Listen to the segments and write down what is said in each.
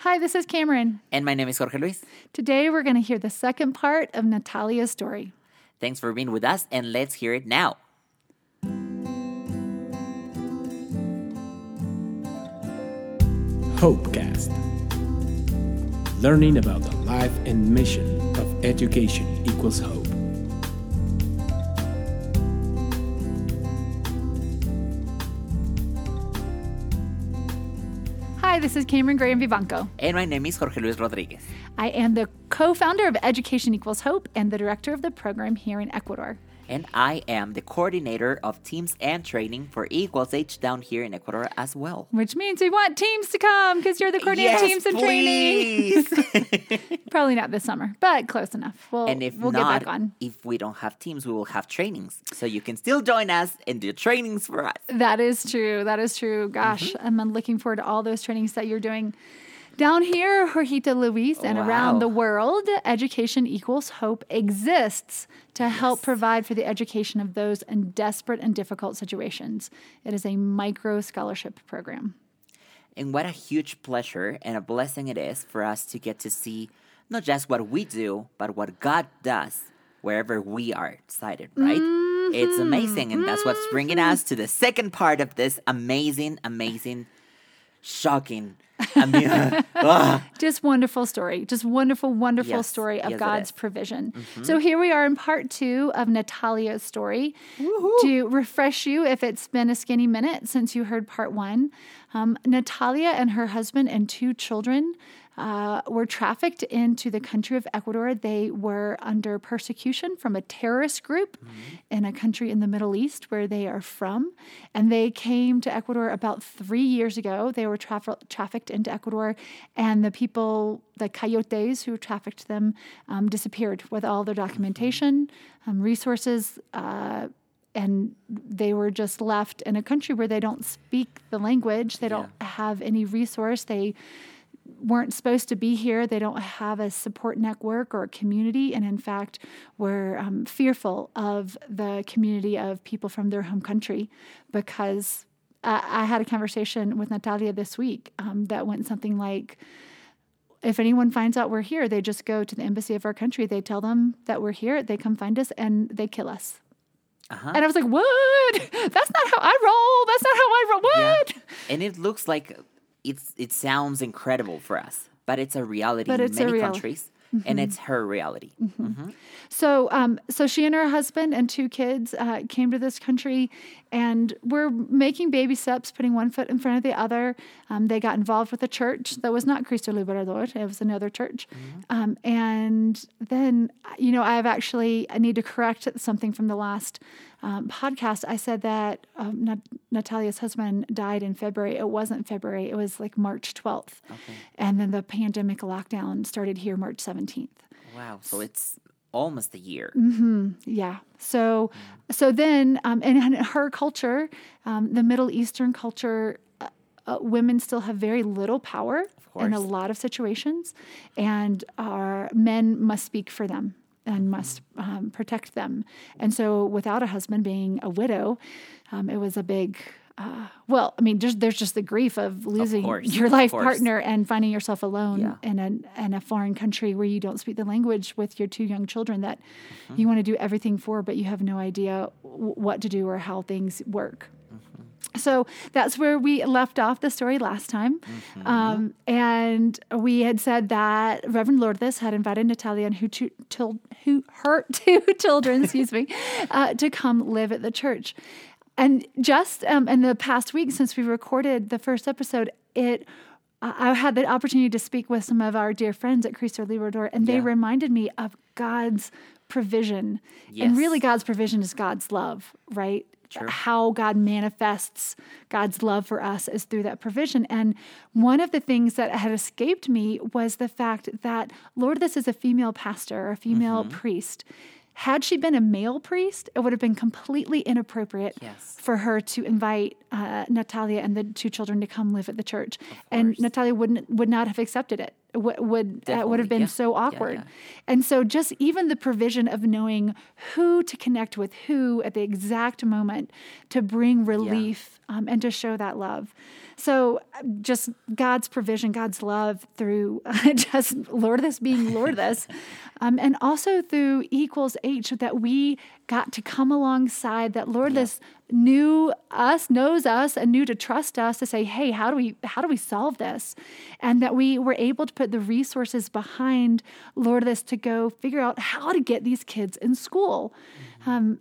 Hi, this is Cameron. And my name is Jorge Luis. Today we're going to hear the second part of Natalia's story. Thanks for being with us, and let's hear it now. Hopecast. Learning about the life and mission of education equals hope. This is Cameron Graham Vivanco. And my name is Jorge Luis Rodriguez. I am the co founder of Education Equals Hope and the director of the program here in Ecuador. And I am the coordinator of teams and training for E equals H down here in Ecuador as well. Which means we want teams to come because you're the coordinator of teams and training. Probably not this summer, but close enough. We'll, and if we'll not, get back on. if we don't have teams, we will have trainings. So you can still join us and do trainings for us. That is true. That is true. Gosh, Mm-hmm. I'm looking forward to all those trainings that you're doing down here, Jorgito Luis, and around the world. Education Equals Hope exists to help provide for the education of those in desperate and difficult situations. It is a micro scholarship program. And what a huge pleasure and a blessing it is for us to get to see not just what we do, but what God does wherever we are sighted, right? It's mm-hmm. amazing. And that's what's bringing us mm-hmm. to the second part of this amazing, amazing, shocking, amu- Ah, Just wonderful story. Just wonderful, wonderful Yes. story of Yes, God's is. Mm-hmm. provision. So here we are in part two of Natalia's story. To refresh you, if it's been a skinny minute since you heard part one, um, Natalia and her husband and two children. Uh, were trafficked into the country of Ecuador. They were under persecution from a terrorist group in a country in the Middle East where they are from. And they came to Ecuador about three years ago. They were traf- trafficked into Ecuador, and the people, the coyotes who trafficked them, um, disappeared with all their documentation, um, resources. Uh, and they were just left in a country where they don't speak the language. They don't have any resource. They weren't supposed to be here. They don't have a support network or a community, and in fact, were um, fearful of the community of people from their home country because I, I had a conversation with Natalia this week um, that went something like. If anyone finds out we're here, they just go to the embassy of our country. They tell them that we're here. They come find us and they kill us. uh-huh. And I was like, "What? That's not how I roll. That's not how I roll. What?" And it looks like it's it sounds incredible for us, but it's a reality But in many real- Mm-hmm. countries, and it's her reality. So, um, so she and her husband and two kids uh, came to this country, and were making baby steps, putting one foot in front of the other. Um, they got involved with a church that was not Cristo Liberador; it was another church. Um, and then, you know, I've actually I need to correct something from the last um, podcast. I said that um, Nat- Natalia's husband died in February. It wasn't February; it was like March twelfth, and then the pandemic lockdown started here March seventeenth. Wow, so it's almost a year. Yeah. So, so then, um, and in her culture, um, the Middle Eastern culture, uh, uh, women still have very little power in a lot of situations, and our men must speak for them and must um, protect them. And so, without a husband, being a widow, um, it was a big. Uh, well, I mean, there's there's just the grief of losing course, your life partner and finding yourself alone Yeah. in a in a foreign country where you don't speak the language with your two young children that Mm-hmm. you want to do everything for, but you have no idea w- what to do or how things work. Mm-hmm. So that's where we left off the story last time. Mm-hmm. Um, and we had said that Reverend Lourdes had invited Natalia and who, til- who her two children, excuse me, uh, to come live at the church. And just um, in the past week since we recorded the first episode, it I I had the opportunity to speak with some of our dear friends at Cristo Liberador, and they Yeah. reminded me of God's provision. And really, God's provision is God's love, right? Sure. How God manifests God's love for us is through that provision. And one of the things that had escaped me was the fact that, Lourdes is a female pastor, a female Mm-hmm. priest. Had she been a male priest, it would have been completely inappropriate Yes. for her to invite uh, Natalia and the two children to come live at the church. And Natalia wouldn't would not have accepted it. W- would uh, would have been yeah. so awkward. yeah. And so just even the provision of knowing who to connect with who at the exact moment to bring relief um, and to show that love. So uh, just God's provision, God's love through just Lourdes being Lourdes, um, and also through equals H that we got to come alongside that Lourdes knew us, knows us, and knew to trust us to say, hey, how do we how do we solve this? And that we were able to put the resources behind Lourdes to go figure out how to get these kids in school. Um,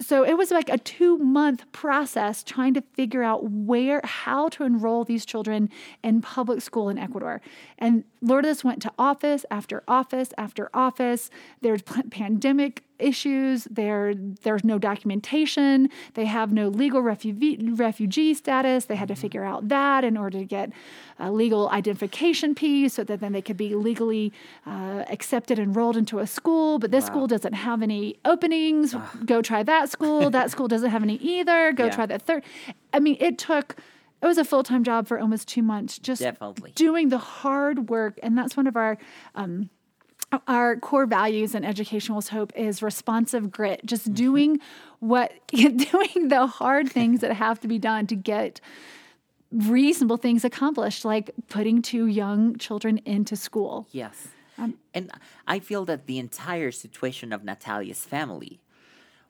so it was like a two month process trying to figure out where how to enroll these children in public school in ecuador and lourdes went to office after office after office there's pandemic issues. There there's no documentation. They have no legal refugee refugee status. They had to figure out that in order to get a legal identification piece so that then they could be legally uh, accepted enrolled into a school. But this school doesn't have any openings. Go try that school. That school doesn't have any either. Go Yeah. try that third. I mean it took it was a full-time job for almost two months just Definitely. doing the hard work. And that's one of our um, our core values in educational hope is responsive grit just doing what doing the hard things that have to be done to get reasonable things accomplished like putting two young children into school Yes. Um, and I feel that the entire situation of Natalia's family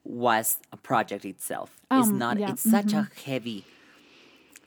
was a project itself. it's Um, not yeah, it's such a heavy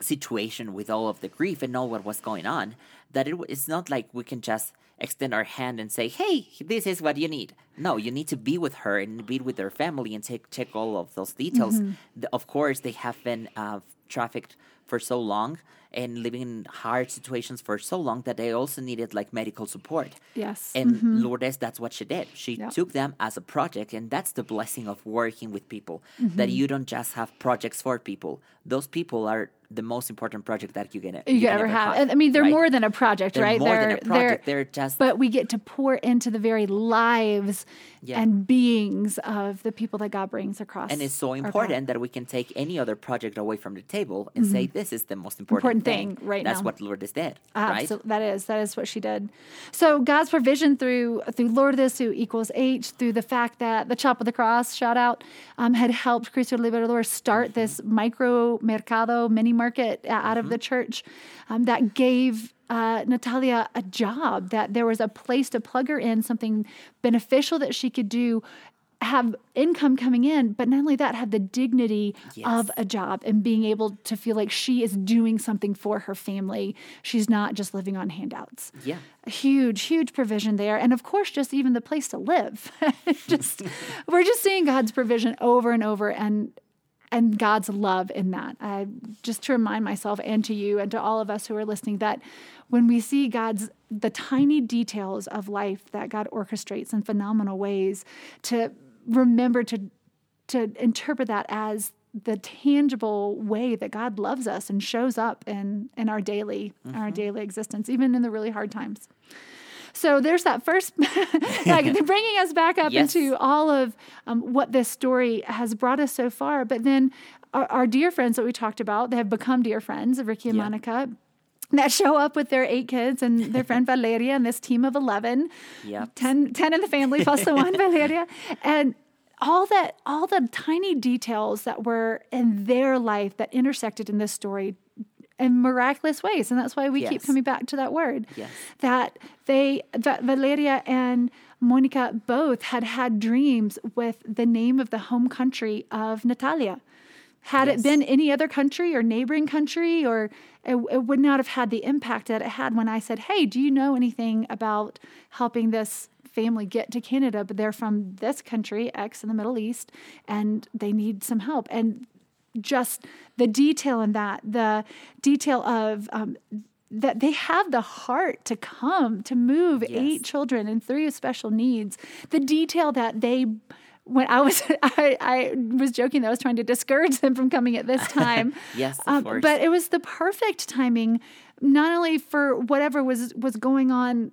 situation with all of the grief and all what was going on that it, it's not like we can just extend our hand and say, "Hey, this is what you need." No, you need to be with her and be with her family and take check all of those details. Mm-hmm. The, of course, they have been uh, trafficked for so long and living in hard situations for so long that they also needed like medical support. Yes. And Lourdes, that's what she did. She Yeah. took them as a project, and that's the blessing of working with people. Mm-hmm. That you don't just have projects for people; those people are the most important project that you can you, can could ever have. I mean, they're right? more than a project, They're right? more than they're, a project. They're just- But we get to pour into the very lives Yeah. and beings of the people that God brings across. And it's so important that we can take any other project away from the table and say this is the most important, Mm-hmm. Important thing right now. That's now. what Lourdes did, right? Absolutely, that is that is what she did. So God's provision through through Lourdes, who equals H, through the fact that the Church of the Cross, shout out, um, had helped Cristo Liberador start Mm-hmm. this micro mercado mini market uh, out of the church, um, that gave. Uh, Natalia a job that there was a place to plug her in, something beneficial that she could do, have income coming in, but not only that, have the dignity of a job and being able to feel like she is doing something for her family. She's not just living on handouts. Yeah. A huge, huge provision there. And of course, just even the place to live. just we're just seeing God's provision over and over and and God's love in that. Uh, just to remind myself and to you and to all of us who are listening that when we see God's the tiny details of life that God orchestrates in phenomenal ways, to remember to to interpret that as the tangible way that God loves us and shows up in in our daily our daily existence, even in the really hard times. So there's that first, like bringing us back up Yes. into all of um, what this story has brought us so far. But then our, our dear friends that we talked about, they have become dear friends, of Ricky and Yeah. Monica, that show up with their eight kids and their friend Valeria and this team of 11. Yep. 10, 10 in the family plus the one Valeria. And all that, all the tiny details that were in their life that intersected in this story in miraculous ways. And that's why we keep coming back to that word. Yes. That they, that Valeria and Monica both had had dreams with the name of the home country of Natalia. Had Yes. it been any other country or neighboring country, or it, it would not have had the impact that it had when I said, Hey, do you know anything about helping this family get to Canada? But they're from this country, X in the Middle East, and they need some help. And just the detail in that, the detail of um, that they have the heart to come to move eight children and three with special needs. The detail that they when I was I, I was joking that I was trying to discourage them from coming at this time. Yes, of Um, course. But it was the perfect timing, not only for whatever was was going on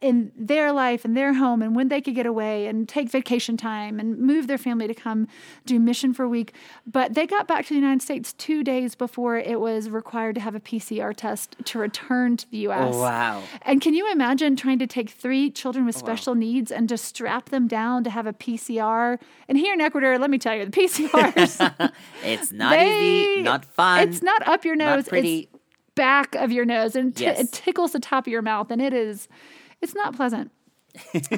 in their life and their home and when they could get away and take vacation time and move their family to come do mission for a week. But they got back to the United States two days before it was required to have a PCR test to return to the US. Oh, wow. And can you imagine trying to take three children with special needs and just strap them down to have a PCR? And here in Ecuador, let me tell you, the PCRs, It's not they- easy, not fun. It's not up your not nose. pretty. It's back of your nose and t- Yes. it tickles the top of your mouth and it is it's not pleasant.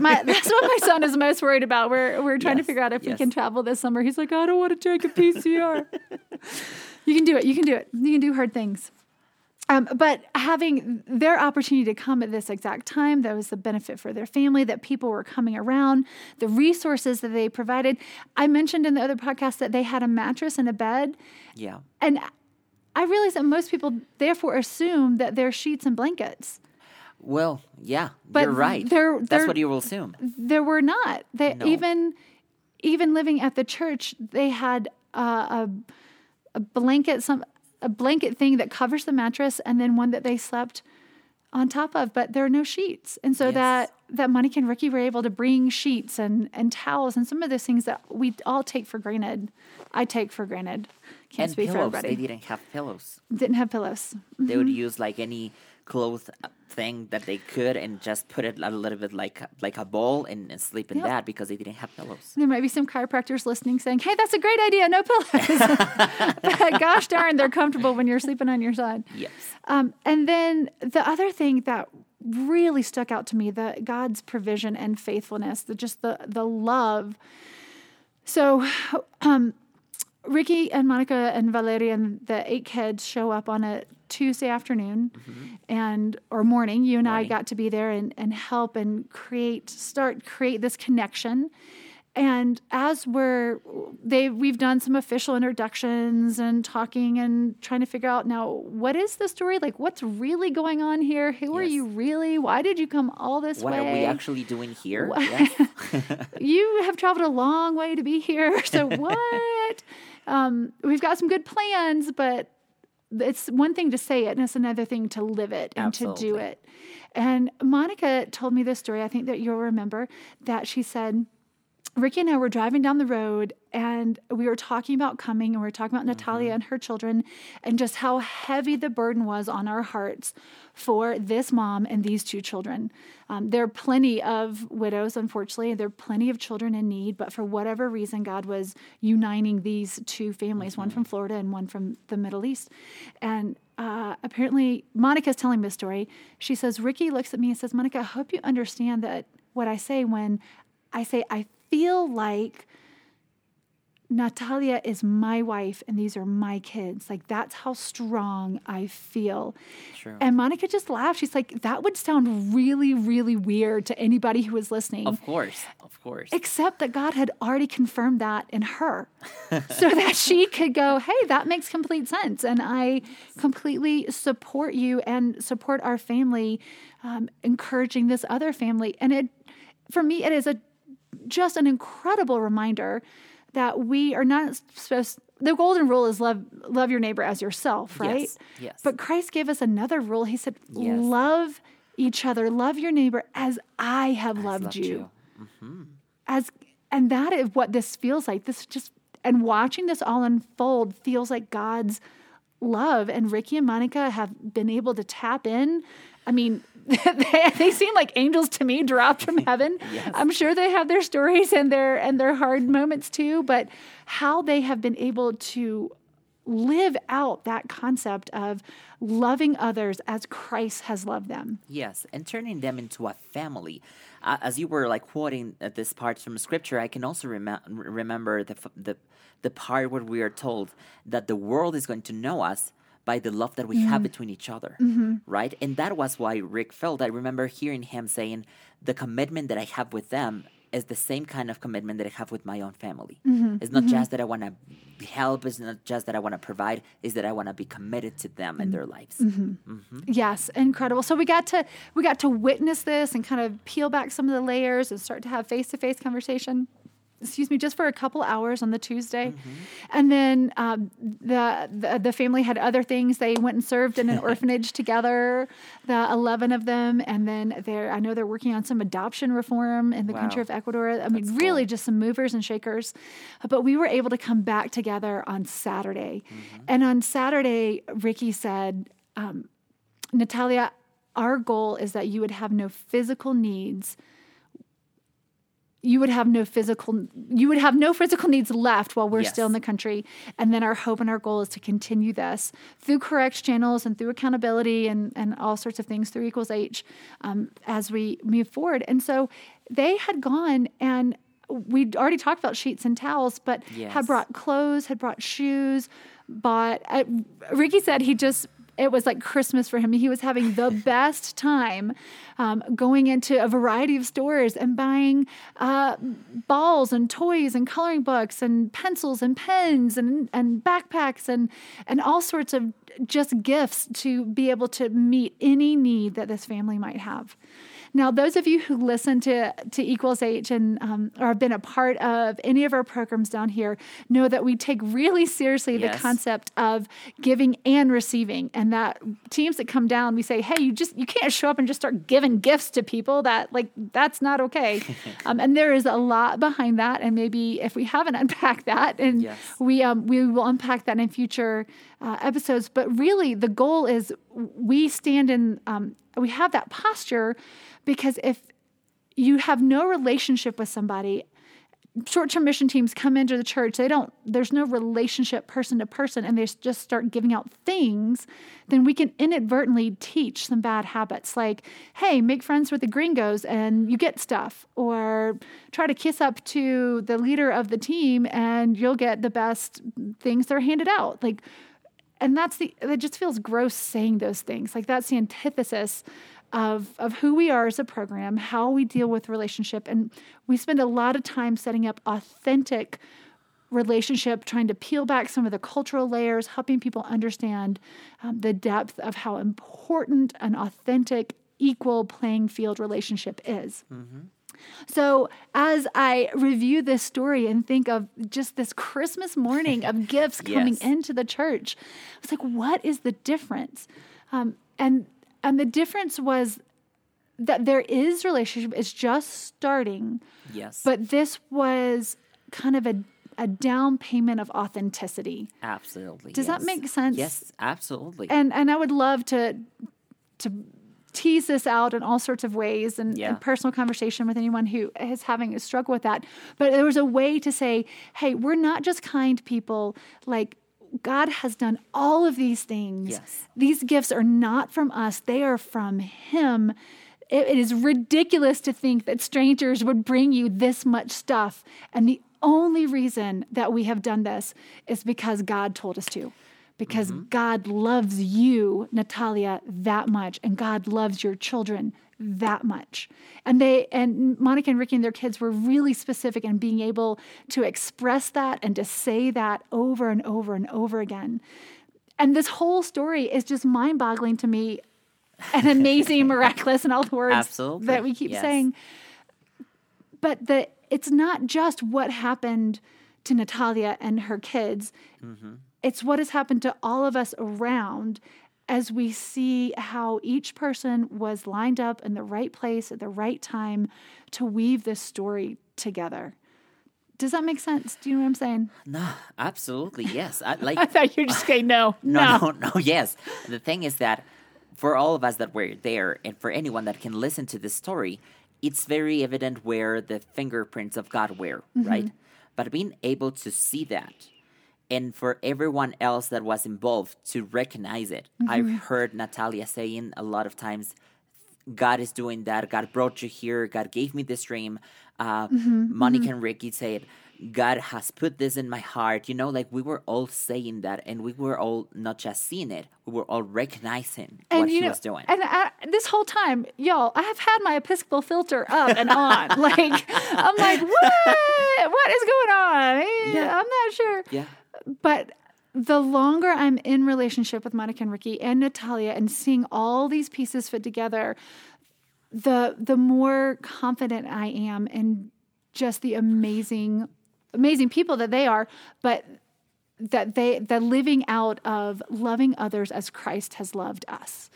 my, that's what my son is most worried about. We're we're trying to figure out if we can travel this summer. He's like, I don't want to take a PCR. you can do it. You can do it. You can do hard things. Um, but having their opportunity to come at this exact time, that was the benefit for their family, that people were coming around, the resources that they provided. I mentioned in the other podcast that they had a mattress and a bed. yeah. And I realize that most people therefore assume that they're sheets and blankets. Well, yeah, But you're right. they're- That's what you will assume. There were not. They No. even even living at the church, they had uh, a a blanket some a blanket thing that covers the mattress, and then one that they slept on top of. But there are no sheets, and so Yes. that that Monica and Ricky were able to bring sheets and and towels and some of those things that we all take for granted. I take for granted. Can't and speak for everybody. They didn't have pillows. Didn't have pillows. They would Mm-hmm. use like any cloth thing that they could and just put it a little bit like like a ball and, and sleep in Yep. that because they didn't have pillows. There might be some chiropractors listening saying, hey, that's a great idea, no pillows. but gosh darn, they're comfortable when you're sleeping on your side. Yes. Um, and then the other thing that really stuck out to me, the God's provision and faithfulness, the just the the love. So um, Ricky and Monica and Valeria and the eight kids show up on a Tuesday afternoon and or morning. You and I got to be there and, and help and create start create this connection. And as we're they we've done some official introductions and talking and trying to figure out now what is the story? Like what's really going on here? Who are you really? Why did you come all this What way? What are we actually doing here? Yes. you have traveled a long way to be here. So what? um, we've got some good plans, but it's one thing to say it, and it's another thing to live it and to do it. And Monica told me this story. I think that you'll remember that she said. Ricky and I were driving down the road and we were talking about coming and we were talking about Natalia and her children and just how heavy the burden was on our hearts for this mom and these two children. Um, there are plenty of widows, unfortunately. There are plenty of children in need, but for whatever reason, God was uniting these two families, one from Florida and one from the Middle East. And uh, apparently, Monica's telling this story. She says, Ricky looks at me and says, Monica, I hope you understand that what I say when I say, I feel like Natalia is my wife and these are my kids. Like, that's how strong I feel. True. And Monica just laughed. She's like, that would sound really, really weird to anybody who was listening. Of course. Of course. Except that God had already confirmed that in her so that she could go, hey, that makes complete sense. And I completely support you and support our family, um, encouraging this other family. And it, for me, it is a just an incredible reminder that we are not supposed the golden rule is love love your neighbor as yourself, right? Yes, yes. But Christ gave us another rule. He said, Yes. love each other, love your neighbor as I have loved, loved you you. Mm-hmm. as and that is what this feels like this just and watching this all unfold feels like god's love and ricky and monica have been able to tap in i mean they, they seem like angels to me dropped from heaven. I'm sure they have their stories and their and their hard moments too but how they have been able to live out that concept of loving others as christ has loved them. Yes, and turning them into a family. Uh, as you were like quoting uh, this part from scripture, I can also rem- remember the, f- the the part where we are told that the world is going to know us by the love that we Mm-hmm. have between each other, right? And that was why Rick felt. I remember hearing him saying, "The commitment that I have with them." Is the same kind of commitment that I have with my own family. Mm-hmm. It's not just that I want to help. It's not just that I want to provide. It's that I want to be committed to them and their lives. Mm-hmm. Yes, incredible. So we got to we got to witness this and kind of peel back some of the layers and start to have face to face conversation. Excuse me, just for a couple hours on the Tuesday. And then um, the, the the family had other things. They went and served in an orphanage together, the 11 of them. And then they're, I know they're working on some adoption reform in the country of Ecuador. I mean, That's really cool. just some movers and shakers. But we were able to come back together on Saturday. And on Saturday, Ricky said, um, Natalia, our goal is that you would have no physical needs. You would have no physical you would have no physical needs left while we're still in the country. And then our hope and our goal is to continue this through correct channels and through accountability and, and all sorts of things through equals H um, as we move forward. And so they had gone and we'd already talked about sheets and towels, but had brought clothes, had brought shoes, bought. Uh, Ricky said he just. It was like Christmas for him. He was having the best time um, going into a variety of stores and buying uh, balls and toys and coloring books and pencils and pens and, and backpacks and, and all sorts of just gifts to be able to meet any need that this family might have. Now, those of you who listen to, to Equals H and um, or have been a part of any of our programs down here know that we take really seriously the concept of giving and receiving. And that teams that come down, we say, hey, you just you can't show up and just start giving gifts to people. That like that's not okay. um, and there is a lot behind that. And maybe if we haven't unpacked that, and Yes. we um, we will unpack that in future uh, episodes. But really, the goal is we stand in um, we have that posture because if you have no relationship with somebody short-term mission teams come into the church they don't there's no relationship person to person and they just start giving out things then we can inadvertently teach some bad habits like hey make friends with the gringos and you get stuff or try to kiss up to the leader of the team and you'll get the best things that are handed out. Like and that's the it just feels gross saying those things like that's the antithesis of of who we are as a program how we deal with relationship and we spend a lot of time setting up authentic relationship trying to peel back some of the cultural layers helping people understand um, the depth of how important an authentic equal playing field relationship is so, as I review this story and think of just this Christmas morning of gifts coming Yes. into the church, I was like, what is the difference? Um, and and the difference was that there is relationship; it's just starting, Yes. but this was kind of a a down payment of authenticity. absolutely. Does that make sense? Yes, absolutely. and and I would love to to tease this out in all sorts of ways and, Yeah. and personal conversation with anyone who is having a struggle with that. But there was a way to say, hey, we're not just kind people. Like God has done all of these things. Yes. These gifts are not from us; they are from Him. It- it is ridiculous to think that strangers would bring you this much stuff, and the only reason that we have done this is because God told us to because mm-hmm. God loves you, Natalia, that much, and God loves your children that much. And they and Monica and Ricky and their kids were really specific in being able to express that and to say that over and over and over again. And this whole story is just mind-boggling to me and amazing, miraculous, and all the words Absolutely, that we keep yes. saying. But the it's not just what happened to Natalia and her kids. Mm-hmm. It's what has happened to all of us around as we see how each person was lined up in the right place at the right time to weave this story together. Does that make sense? Do you know what I'm saying? no, absolutely. Yes. I, like I thought you were just saying no. no, no, no, yes. The thing is that for all of us that were there and for anyone that can listen to this story, it's very evident where the fingerprints of God were, mm-hmm. right? But being able to see that and for everyone else that was involved to recognize it. I've mm-hmm. heard Natalia saying a lot of times, God is doing that. God brought you here. God gave me this dream. Uh, mm-hmm, Monica mm-hmm. and Ricky said, God has put this in my heart. You know, like we were all saying that, and we were all not just seeing it, we were all recognizing what he was doing. And I, this whole time, y'all, I have had my Episcopal filter up and on. like, I'm like, what? What is going on? Yeah. I'm not sure. yeah. But the longer I'm in relationship with Monica and Ricky and Natalia and seeing all these pieces fit together, the the more confident I am in just the amazing, amazing people that they are, but that they the living out of loving others as Christ has loved us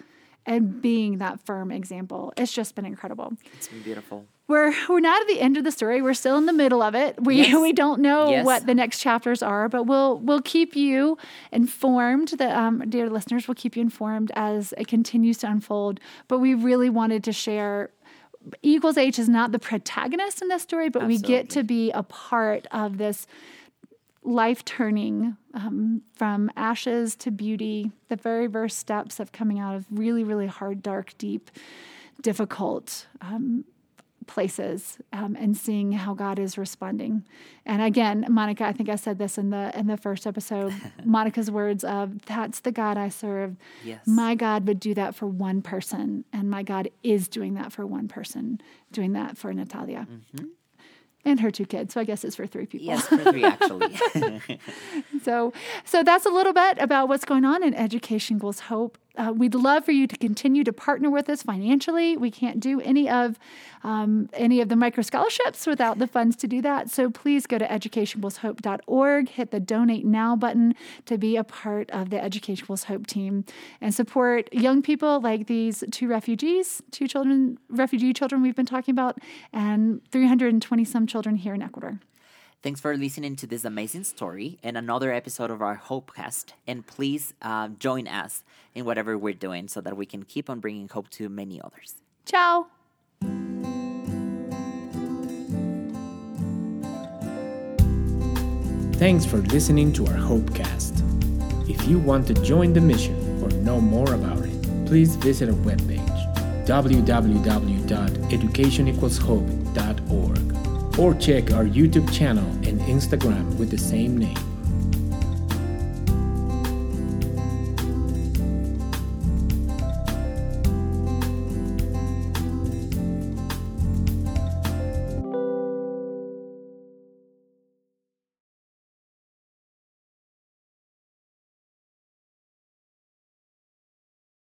and being that firm example. It's just been incredible. It's been beautiful. We're we're not at the end of the story. We're still in the middle of it. We Yes. we don't know Yes. what the next chapters are, but we'll we'll keep you informed. The um, dear listeners, we'll keep you informed as it continues to unfold. But we really wanted to share. Equals H is not the protagonist in this story, but we get to be a part of this life turning um, from ashes to beauty, the very first steps of coming out of really, really hard, dark, deep, difficult um, places, um, and seeing how God is responding. And again, Monica, I think I said this in the in the first episode. Monica's words of "That's the God I serve." Yes. My God would do that for one person, and my God is doing that for one person, doing that for Natalia. And her two kids, so I guess it's for three people. Yes, for three actually. So, so that's a little bit about what's going on in Education Equals Hope. Uh, we'd love for you to continue to partner with us financially. We can't do any of um, any of the micro scholarships without the funds to do that. So please go to educationequalshope.org, hit the donate now button to be a part of the Education Equals Hope team and support young people like these two refugees, two children, refugee children we've been talking about, and 320 some children here in Ecuador. Thanks for listening to this amazing story and another episode of our Hopecast. And please uh, join us in whatever we're doing so that we can keep on bringing hope to many others. Ciao. Thanks for listening to our Hopecast. If you want to join the mission or know more about it, please visit our webpage www.educationequalshope.org or check our YouTube channel and Instagram with the same name.